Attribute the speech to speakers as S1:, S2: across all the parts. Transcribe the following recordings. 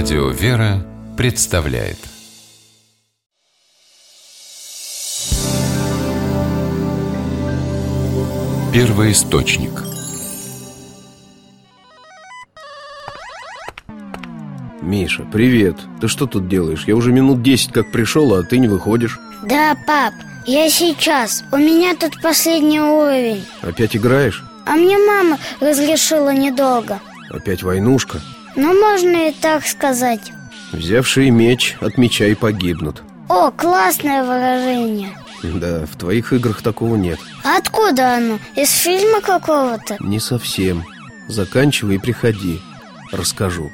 S1: Радио «Вера» представляет Первый источник
S2: Миша, привет. Ты что тут делаешь? Я уже минут десять как пришел, а ты не выходишь.
S3: Да, пап, я сейчас. У меня тут последний уровень.
S2: Опять играешь?
S3: А мне мама разрешила недолго.
S2: Опять войнушка?
S3: Ну, можно и так сказать.
S2: Взявшие меч от меча и погибнут.
S3: О, классное выражение.
S2: Да, в твоих играх такого нет.
S3: А откуда оно? Из фильма какого-то?
S2: Не совсем. Заканчивай и приходи. Расскажу.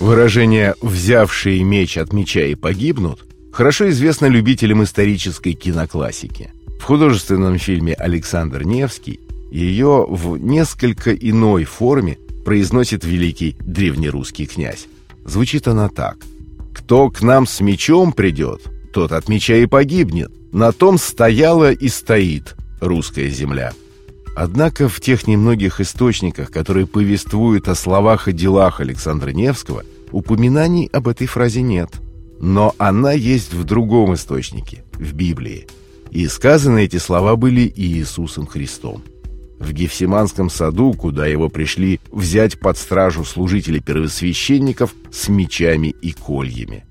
S4: Выражение «взявшие меч от меча и погибнут» хорошо известно любителям исторической киноклассики. В художественном фильме «Александр Невский» ее в несколько иной форме произносит великий древнерусский князь. Звучит она так. «Кто к нам с мечом придет, тот от меча и погибнет. На том стояла и стоит русская земля». Однако в тех немногих источниках, которые повествуют о словах и делах Александра Невского, упоминаний об этой фразе нет. Но она есть в другом источнике, в Библии. И сказаны эти слова были Иисусом Христом. В Гефсиманском саду, куда его пришли взять под стражу служители первосвященников с мечами и кольями.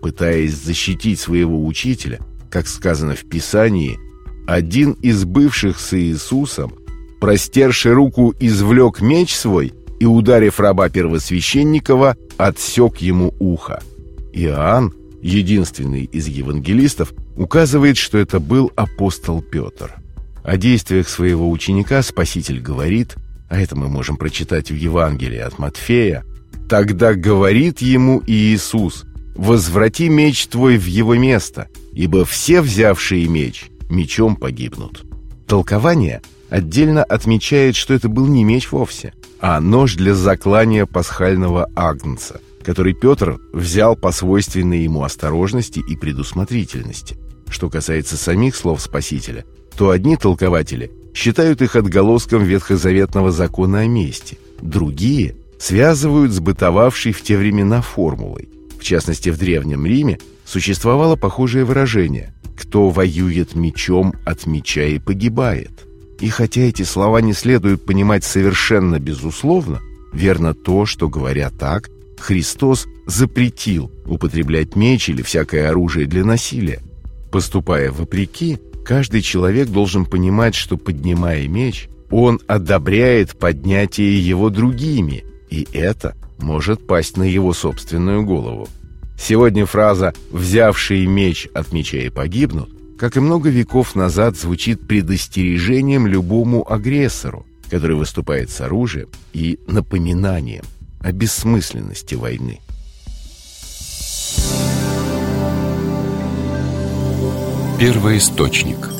S4: Пытаясь защитить своего учителя, как сказано в Писании, один из бывших с Иисусом простерши руку, извлек меч свой и, ударив раба первосвященникова, отсек ему ухо. Иоанн, единственный из евангелистов, указывает, что это был апостол Петр. О действиях своего ученика Спаситель говорит, а это мы можем прочитать в Евангелии от Матфея, «Тогда говорит ему Иисус, возврати меч твой в его место, ибо все взявшие меч мечом погибнут». Толкование – отдельно отмечает, что это был не меч вовсе, а нож для заклания пасхального агнца, который Петр взял по свойственной ему осторожности и предусмотрительности. Что касается самих слов Спасителя, то одни толкователи считают их отголоском ветхозаветного закона о мести, другие связывают с бытовавшей в те времена формулой. В частности, в Древнем Риме существовало похожее выражение «кто воюет мечом, от меча и погибает». И хотя эти слова не следует понимать совершенно безусловно, верно то, что, говоря так, Христос запретил употреблять меч или всякое оружие для насилия. Поступая вопреки, каждый человек должен понимать, что, поднимая меч, он одобряет поднятие его другими, и это может пасть на его собственную голову. Сегодня фраза «взявшие меч от меча и погибнут» как и много веков назад, звучит предостережением любому агрессору, который выступает с оружием и напоминанием о бессмысленности войны.
S1: Первый источник